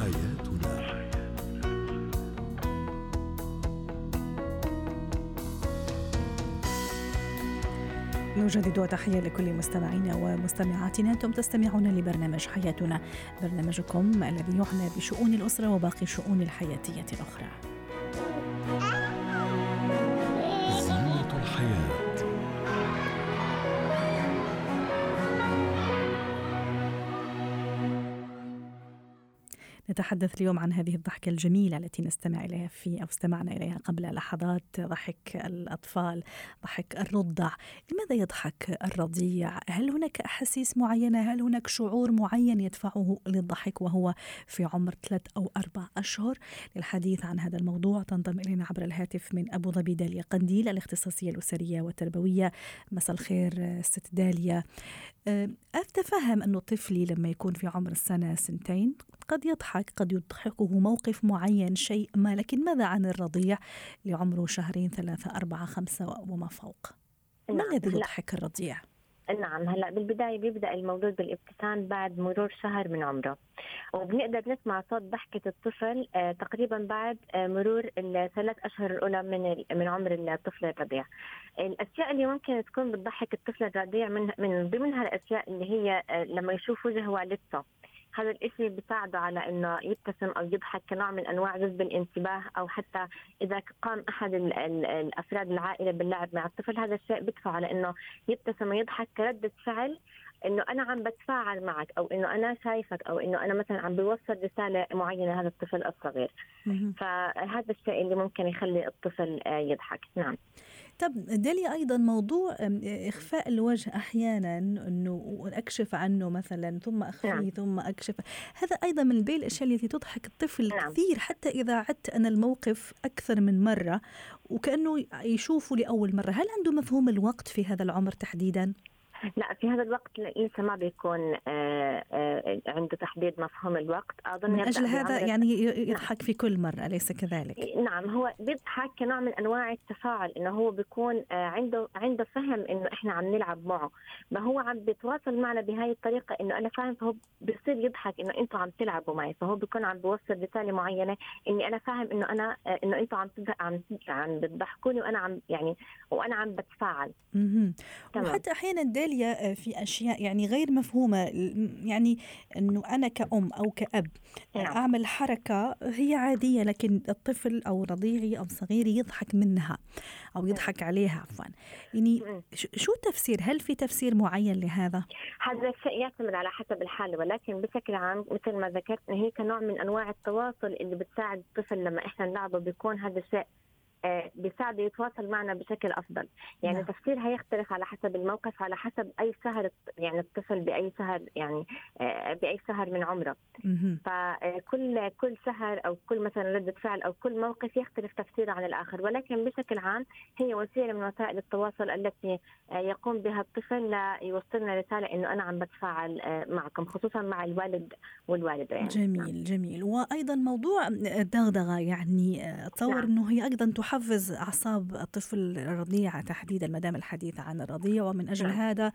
حياتنا. نجدد تحية لكل مستمعينا ومستمعاتنا. أنتم تستمعون لبرنامج حياتنا برنامجكم الذي يعنى بشؤون الأسرة وباقي الشؤون الحياتية الأخرى. نتحدث اليوم عن هذه الضحكة الجميلة التي نستمع إليها في أو استمعنا إليها قبل لحظات ضحك الأطفال ضحك الرضع. لماذا يضحك الرضيع؟ هل هناك أحاسيس معينة؟ هل هناك شعور معين يدفعه للضحك وهو في عمر ثلاث أو أربع أشهر؟ للحديث عن هذا الموضوع تنضم إلينا عبر الهاتف من أبو ظبي داليا قنديل الاختصاصية الأسرية والتربوية. مساء الخير ست داليا. أتفهم أنه طفلي لما يكون في عمر السنة سنتين قد يضحك. قد يضحكه موقف معين شيء ما لكن ماذا عن الرضيع لعمره شهرين ثلاثة أربعة خمسة وما فوق؟ ما نعم، الذي يضحك الرضيع؟ نعم هلا بالبداية بيبدأ المولود بالابتسام بعد مرور شهر من عمره. وبنقدر نسمع صوت ضحكة الطفل آه تقريبا بعد آه مرور الثلاث أشهر الأولى من من عمر الطفل الرضيع. الأشياء اللي ممكن تكون بتضحك الطفل الرضيع من من ضمنها الأشياء اللي هي آه لما يشوف وجه والدته هذا الإشي بيساعده على إنه يبتسم أو يضحك كنوع من أنواع جذب الانتباه أو حتى إذا قام أحد ال ال الأفراد العائلة باللعب مع الطفل هذا الشيء بدفعه على إنه يبتسم ويضحك كردة فعل إنه أنا عم بتفاعل معك أو إنه أنا شايفك أو إنه أنا مثلا عم بوصل رسالة معينة لهذا الطفل الصغير. فهذا الشيء اللي ممكن يخلي الطفل آه، يضحك. نعم. طب داليا أيضا موضوع إخفاء الوجه أحيانا إنه أكشف عنه مثلا ثم أخفيه نعم. ثم أكشف هذا أيضا من بين الأشياء التي تضحك الطفل نعم. كثير حتى إذا عدت أنا الموقف أكثر من مرة وكأنه يشوفه لأول مرة هل عنده مفهوم الوقت في هذا العمر تحديدا لا في هذا الوقت لسه ما بيكون آه، آه، عنده تحديد مفهوم الوقت أظن من أجل هذا يعني يضحك نعم. في كل مرة أليس كذلك؟ نعم هو بيضحك كنوع من أنواع التفاعل إنه هو بيكون آه، عنده عنده فهم إنه إحنا عم نلعب معه ما هو عم بيتواصل معنا بهاي الطريقة إنه أنا فاهم فهو بصير يضحك إنه أنتم عم تلعبوا معي فهو بيكون عم بيوصل رسالة معينة إني أنا فاهم إنه أنا إنه أنتم عم عم عم بتضحكوني وأنا عم يعني وأنا عم بتفاعل. وحتى أحيانا غالية آه، في أشياء يعني غير مفهومة يعني أنه أنا كأم أو كأب نعم. أعمل حركة هي عادية لكن الطفل أو رضيعي أو صغيري يضحك منها أو نعم. يضحك عليها عفوا يعني شو التفسير هل في تفسير معين لهذا؟ هذا الشيء يعتمد على حسب الحالة ولكن بشكل عام مثل ما ذكرت هي كنوع من أنواع التواصل اللي بتساعد الطفل لما إحنا نلعبه بيكون هذا الشيء بيساعده يتواصل معنا بشكل أفضل يعني نعم. تفسيرها يختلف على حسب الموقف على حسب أي شهر يعني الطفل بأي شهر يعني آه، بأي شهر من عمره فكل كل شهر أو كل مثلا رده فعل أو كل موقف يختلف تفسيره عن الآخر ولكن بشكل عام هي وسيلة من وسائل التواصل التي آه، يقوم بها الطفل ليوصلنا رسالة إنه أنا عم بتفاعل معكم خصوصا مع الوالد والوالدة يعني جميل. جميل وأيضا موضوع الدغدغه يعني أتصور نعم. إنه هي أيضا تحفز أعصاب الطفل الرضيع تحديدا ما دام الحديث عن الرضيع ومن أجل نعم. هذا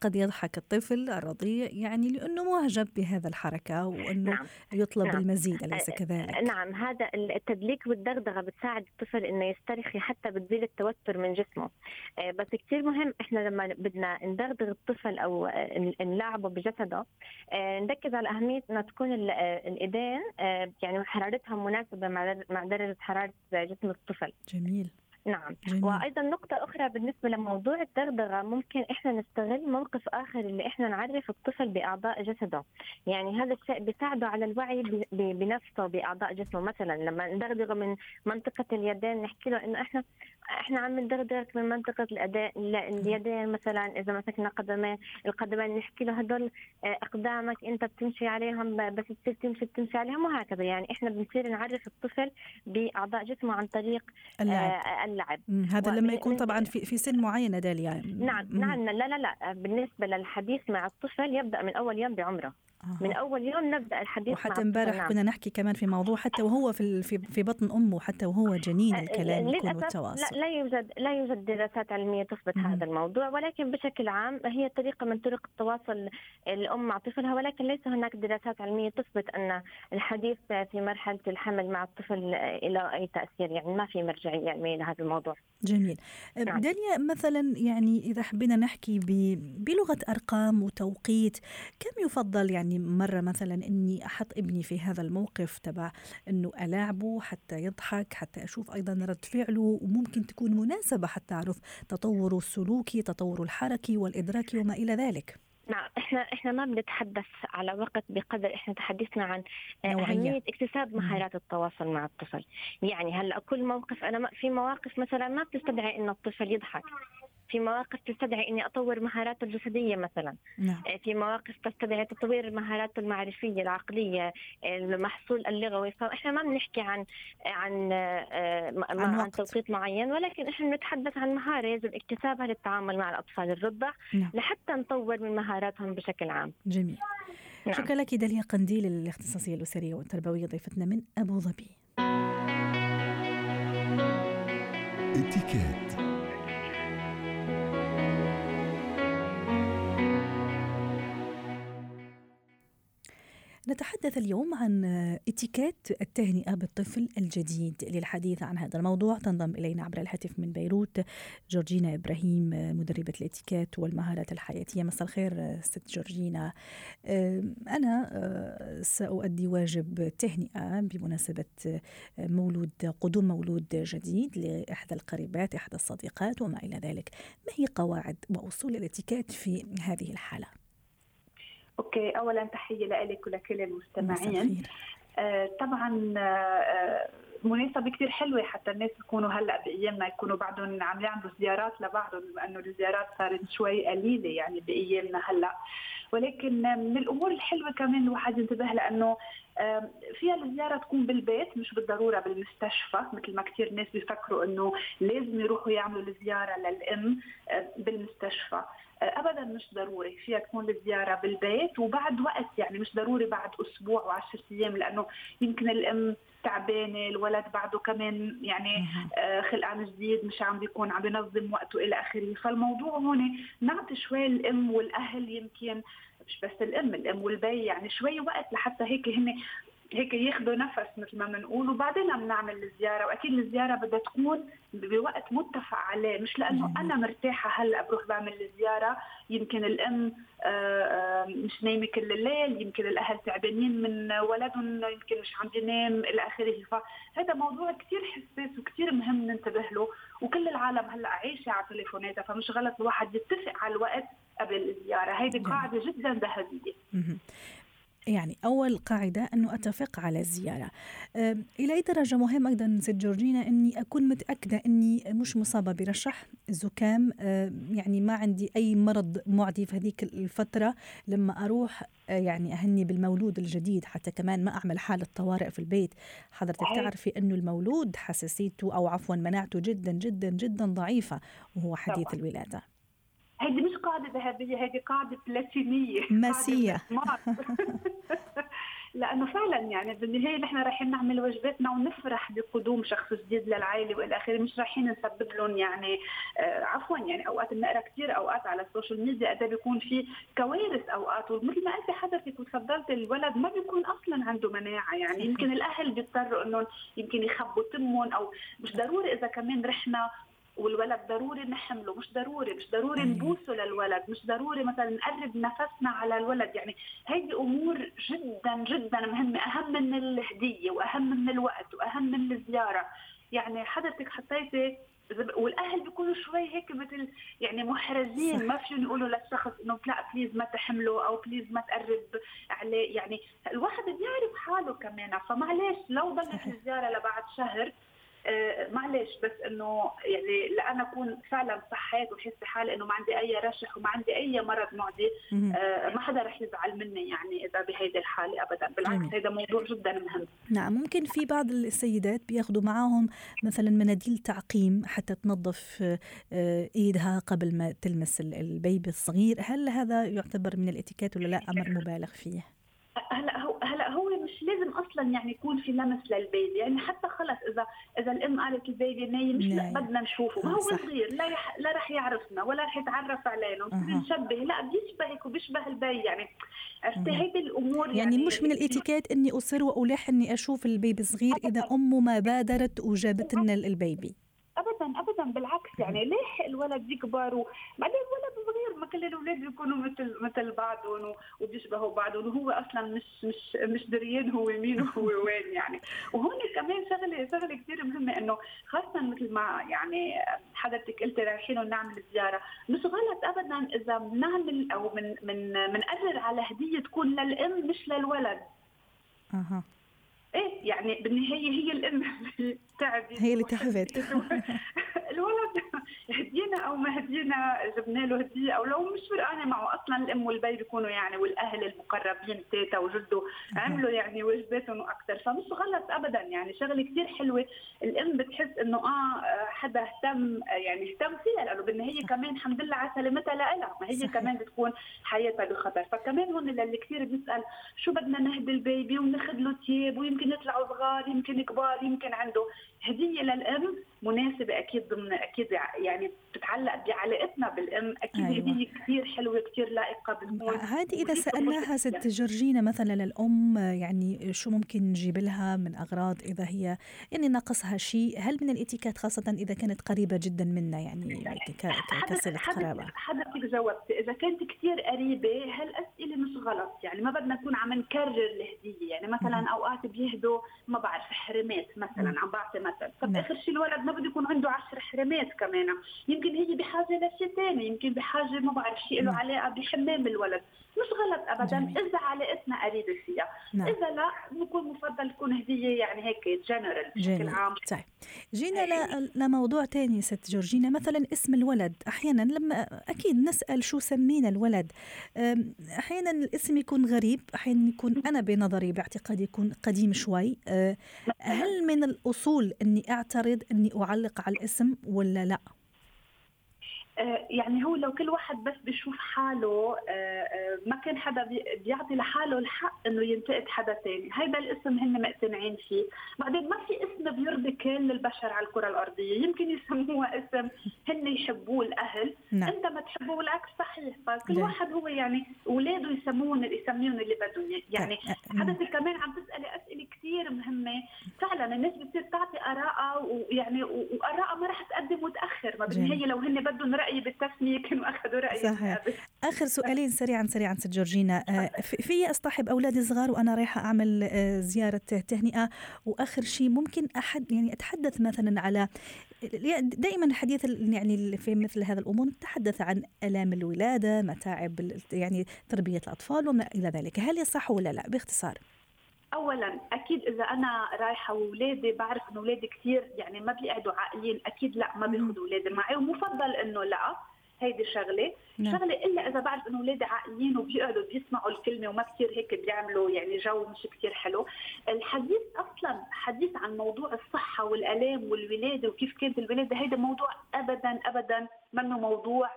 قد يضحك الطفل الرضيع يعني لأنه معجب بهذا الحركة وأنه نعم. يطلب نعم. المزيد أليس كذلك؟ نعم هذا التدليك والدغدغة بتساعد الطفل إنه يسترخي حتى بتزيل التوتر من جسمه بس كثير مهم إحنا لما بدنا ندغدغ الطفل أو نلعبه بجسده نركز على اهميه انه تكون الإيدين آه، يعني حرارتها مناسبة مع درجة حرارة جسم الطفل جميل. نعم. جميل. وأيضا نقطة أخرى بالنسبة لموضوع الدغدغه ممكن إحنا نستغل موقف آخر اللي إحنا نعرف الطفل بأعضاء جسده. يعني هذا الشيء بيساعده على الوعي بنفسه بأعضاء جسمه مثلا لما ندغدغه من منطقة اليدين نحكي له إنه إحنا إحنا عم ندغدغك من منطقة اليدين مثلا إذا مسكنا قدمين القدمين نحكي له هدول آه، أقدامك أنت بتمشي عليهم بس تصير تمشي بتمشي عليهم وهكذا. يعني إحنا بنصير نعرف الطفل بأعضاء جسمه عن طريق اللعب, آه اللعب. هذا لما يكون طبعا في في سن معين داليا نعم نعم لا لا لا. بالنسبة للحديث مع الطفل يبدأ من أول يوم بعمره. آه. من أول يوم نبدأ الحديث وحتى امبارح كنا نحكي كمان في موضوع حتى وهو في في, بطن أمه حتى وهو جنين الكلام يكون التواصل لا, لا يوجد لا يوجد دراسات علمية تثبت مم. هذا الموضوع ولكن بشكل عام هي طريقة من طرق التواصل الأم مع طفلها ولكن ليس هناك دراسات علمية تثبت أن الحديث في مرحلة الحمل مع الطفل له أي تأثير يعني ما في مرجعيه علميه لهذا الموضوع جميل نعم. داليا مثلا يعني إذا حبينا نحكي بلغة أرقام وتوقيت كم يفضل يعني مرة مثلا إني أحط ابني في هذا الموقف تبع إنه ألاعبه حتى يضحك حتى أشوف أيضا رد فعله وممكن تكون مناسبة حتى أعرف تطوره السلوكي تطوره الحركي والإدراكي وما إلى ذلك. نعم إحنا إحنا ما بنتحدث على وقت بقدر إحنا تحدثنا عن أهمية اكتساب مهارات التواصل مع الطفل. يعني هلأ كل موقف أنا في مواقف مثلا ما بتستدعي ان الطفل يضحك. في مواقف تستدعي إني أطور مهاراته الجسدية مثلا. نعم. آه، في مواقف تستدعي تطوير مهاراته المعرفية العقلية المحصول اللغوي. فإحنا ما بنحكي عن عن آه، عن, عن توقيت معين ولكن إحنا بنتحدث عن مهارة يجب اكتسابها للتعامل مع الأطفال الرضع نعم. لحتى نطور من مهاراتهم بشكل عام. جميل. نعم. شكرا لك داليا قنديل الاختصاصية الأسرية والتربوية ضيفتنا من أبو ظبي. اتكات نتحدث اليوم عن اتيكيت التهنئة بالطفل الجديد للحديث عن هذا الموضوع. تنضم إلينا عبر الهاتف من بيروت جورجينا إبراهيم مدربة الاتيكيت والمهارات الحياتية. مساء الخير ست جورجينا. أنا آه، سأؤدي واجب تهنئة بمناسبة مولود قدوم مولود جديد لإحدى القريبات إحدى الصديقات وما إلى ذلك. ما هي قواعد وأصول الاتيكيت في هذه الحالة؟ okay اولا تحية لك ولكل المستمعين. آه طبعا آه مناسبة كثير حلوة حتى الناس يكونوا هلأ بأيامنا يكونوا بعدهم عم يعملوا زيارات لبعضهم لأنه الزيارات صارت شوي قليلة يعني بأيامنا هلأ. ولكن من الأمور الحلوة كمان الواحد ينتبه لأنه فيها الزيارة تكون بالبيت مش بالضرورة بالمستشفى مثل ما كثير ناس بيفكروا إنه لازم يروحوا يعملوا الزيارة للأم بالمستشفى. ابدا مش ضروري فيها تكون الزيارة بالبيت وبعد وقت يعني مش ضروري بعد أسبوع وعشرة أيام لأنه يمكن الأم تعبانة الولد بعده كمان يعني آه، خلقان جديد مش عم بيكون عم بينظم وقته إلى آخره. فالموضوع هون نعطي شوي الأم والأهل يمكن مش بس الأم الأم والبي يعني شوي وقت لحتى هيك هن هيك ياخذوا نفس مثل ما بنقول وبعدين عم نعمل الزيارة وأكيد الزيارة بدها تكون بوقت متفق عليه مش لأنه أنا مرتاحة هلأ بروح بعمل الزيارة يمكن الأم آه، آه، مش نايمة كل الليل يمكن الأهل تعبانين من ولدهم يمكن مش عم ينام إلى آخره. فهذا موضوع كثير حساس وكثير مهم ننتبه له وكل العالم هلأ عايشة على تليفوناتها فمش غلط الواحد يتفق على الوقت قبل الزيارة. هيدي قاعدة جدا ذهبية. يعني أول قاعدة أنه أتفق على الزيارة. إلى أي درجة مهم أيضا ست جورجينا أني أكون متأكدة أني مش مصابة برشح زكام؟ يعني ما عندي أي مرض معدي في هذيك الفترة. لما أروح يعني أهني بالمولود الجديد حتى كمان ما أعمل حالة طوارئ في البيت. حضرتك تعرفي أنه المولود حساسيته أو عفوا مناعته جدا جدا جدا ضعيفة وهو حديث. الولادة. هيدي مش قاعدة ذهبية هيدي قاعدة بلاتينية ماسية لأنه فعلا يعني بالنهاية نحن رايحين نعمل واجباتنا ونفرح بقدوم شخص جديد للعائلة والى آخره مش رايحين نسبب لهم يعني آه عفوا يعني أوقات بنقرأ كثير أوقات على السوشيال ميديا قد بيكون في كوارث أوقات ومثل ما أنت حضرتك وتفضلت الولد ما بيكون أصلا عنده مناعة يعني يمكن الأهل بيضطروا إنهم يمكن يخبوا تمهم أو مش ضروري إذا كمان رحنا والولد ضروري نحمله مش ضروري مش ضروري نبوسه للولد مش ضروري مثلا نقرب نفسنا على الولد. يعني هيدي أمور جدا جدا مهمة أهم من الهدية وأهم من الوقت وأهم من الزيارة. يعني حضرتك حطيتي والأهل بيكونوا شوي هيك مثل يعني محرجين ما فيهم يقولوا للشخص إنه لا please ما تحمله أو please ما تقرب عليه. يعني الواحد بيعرف حاله كمان. فمعلش لو ضلت الزيارة لبعد شهر معلش بس إنه يعني لانا أكون فعلا صحيت وحس حالي إنه ما عندي أي رشح وما عندي أي مرض معدي آه، ما حدا رح يزعل مني يعني إذا بهيدي الحالة ابدا. بالعكس هذا موضوع جدا مهم. نعم ممكن في بعض السيدات بياخذوا معاهم مثلا مناديل تعقيم حتى تنظف آه، إيدها قبل ما تلمس البيبي الصغير. هل هذا يعتبر من الإتيكيت ولا لا؟ أمر مبالغ فيه. أصلا يعني يكون في لمس لل baby يعني حتى خلص إذا إذا الأم قالت ال baby نايم مش لا بدنا نشوفه. ما هو صغير لا يح... لا رح يعرفنا ولا رح يتعرف علينا ونصير نشبه لا بيشبهك وبيشبه البي يعني عرفتي هيدي الأمور يعني, يعني مش من الإتيكيت إني أصر وألح إني أشوف ال baby صغير إذا أمه ما بادرت وجابت لنا ال baby. ابدا ابدا بالعكس يعني ليه الولد يكبر؟ وبعدين الولد ما كل الأولاد بيكونوا مثل مثل بعضهم وبيشبهوا بعضهم. وهو أصلا مش مش مش دريان هو مين وهو وين يعني. وهون كمان شغله شغلة كثير مهمة إنه خاصه مثل ما يعني حضرتك قلتي رايحين نعمل زيارة. مش غلط ابدا إذا بنعمل أو من من بنقرر على هدية تكون للأم مش للولد. أها. إيه يعني بالنهاية هي الأم اللي تعبت. هي اللي تعبت. الولد هدينا أو ما هدينا جبنا له هدية أو لو مش فرقانه معه أصلا الأم والبي بيكونوا يعني والأهل المقربين تيتا وجده عملوا يعني واجباتهم وأكثر فمش غلط ابدا يعني شغلة كثير حلوة. الأم بتحس إنه آه حدا اهتم يعني اهتم فيها لأنه بالنهايه كمان الحمد لله على سلامتها لها ما هي. كمان بتكون حياتها بخطر. فكمان هون للي كثير بيسأل شو بدنا نهدي البيبي وناخذ له تياب ويمكن يطلعوا صغار يمكن كبار يمكن عنده هدية للأم؟ مناسبه أكيد ضمن أكيد يعني بتتعلق بعلاقتنا بالأم. أكيد أيوة. هديه كثير حلوة كثير لائقة بالمول هذه إذا سألناها ست جورجينا مثلا للأم يعني شو ممكن نجيب لها من أغراض إذا هي يعني ناقصها شيء؟ هل من الإتيكيت خاصة إذا كانت قريبة جدا منا يعني كصله قرابة؟ حضرتك جاوبتي إذا كانت كثير قريبة هالاسئله مش غلط. يعني ما بدنا نكون عم نكرر الهدية. يعني مثلا أوقات بيهدوا ما بعرف حرمات مثلا عم بعطي مثل طب آخر شيء الولد ما بده يكون عنده 10 حرمات كمان. يمكن هي بحاجة لشيء ثاني يمكن بحاجة ما بعرف شيء له علاقة بحمام الولد. مش غلط ابدا. جميل. إذا علاقتنا قريبة فيها. نعم. إذا لا بكون مفضل تكون هدية يعني هيك جنرال بشكل عام. طيب. جينا لموضوع ثاني ست جورجينا. مثلا اسم الولد. أحيانا لما أكيد نسأل شو سمينا الولد. أحيانا الاسم يكون غريب. أحيانا يكون أنا بنظري باعتقادي يكون قديم شوي. أه، هل من الأصول أني أعترض أني أعلق على الاسم ولا لا؟ يعني هو لو كل واحد بس بيشوف حاله آه، آه، ما كان حدا بيعطي لحاله الحق إنه ينتقد حدا ثاني، هيدا الاسم هن مقتنعين فيه، بعدين ما في اسم بيرضي كل البشر على الكرة الأرضية، يمكن يسموها اسم هن يحبوه الأهل، نعم. أنت ما تحبه والعكس صحيح، فكل جاي. واحد هو يعني اولاده يسمون يسميهم اللي بدهم يعني حضرتك كمان عم تسألي أسئلة كثير مهمة، فعلا الناس بتصير تعطي ارائها ويعني وارائها ما رح تقدم متأخر، ما بالنهاية لو هن بدهم رأي رايي بالتسمية كانوا أخذوا رايي صحيح. آخر سؤالين سريعا سريعا ست جورجينا. آه، في أصطحب أولادي صغار وأنا رايحة أعمل آه، زيارة تهنئة. وآخر شيء ممكن احد يعني أتحدث مثلا على دائما الحديث يعني في مثل هذا الأمور نتحدث عن آلام الولادة متاعب يعني تربية الأطفال وما إلى ذلك. هل يصح ولا لا؟ باختصار. اولا أكيد إذا أنا رايحة واولادي بعرف إنه اولادي كثير يعني ما بيقعدوا عاقلين أكيد لا ما بياخذوا اولادي معي ومفضل إنه لا هيدي شغلة نعم. شغلة إلا إذا بعرف إنه اولادي عاقلين وبيقعدوا بيسمعوا الكلمة وما كثير هيك بيعملوا يعني جو مش كثير حلو الحديث أصلا حديث عن موضوع الصحة والألام والولادة وكيف كانت الولادة هيدا موضوع ابدا ابدا منه موضوع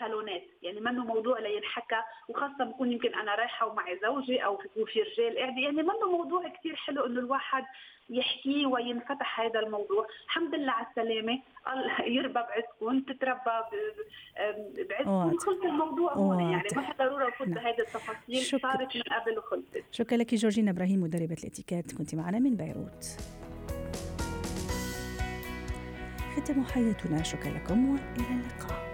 صالونات يعني منه موضوع لينحكى وخاصة بكون يمكن أنا رايحة ومعي زوجي أو في رجال قاعد يعني منه موضوع كثير حلو إنه الواحد يحكيه وينفتح هذا الموضوع. الحمد لله على السلامة. الله يربى بعزكم تتربى بعزكم خلص الموضوع هون يعني ما ضروره نفوت نعم. بهذه التفاصيل. صارت من قبل وخلصت. شكرا لك جورجينا إبراهيم مدربة الإتيكيت. كنت معنا من بيروت. ختم حياتنا. شكرا لكم وإلى اللقاء.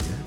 yeah.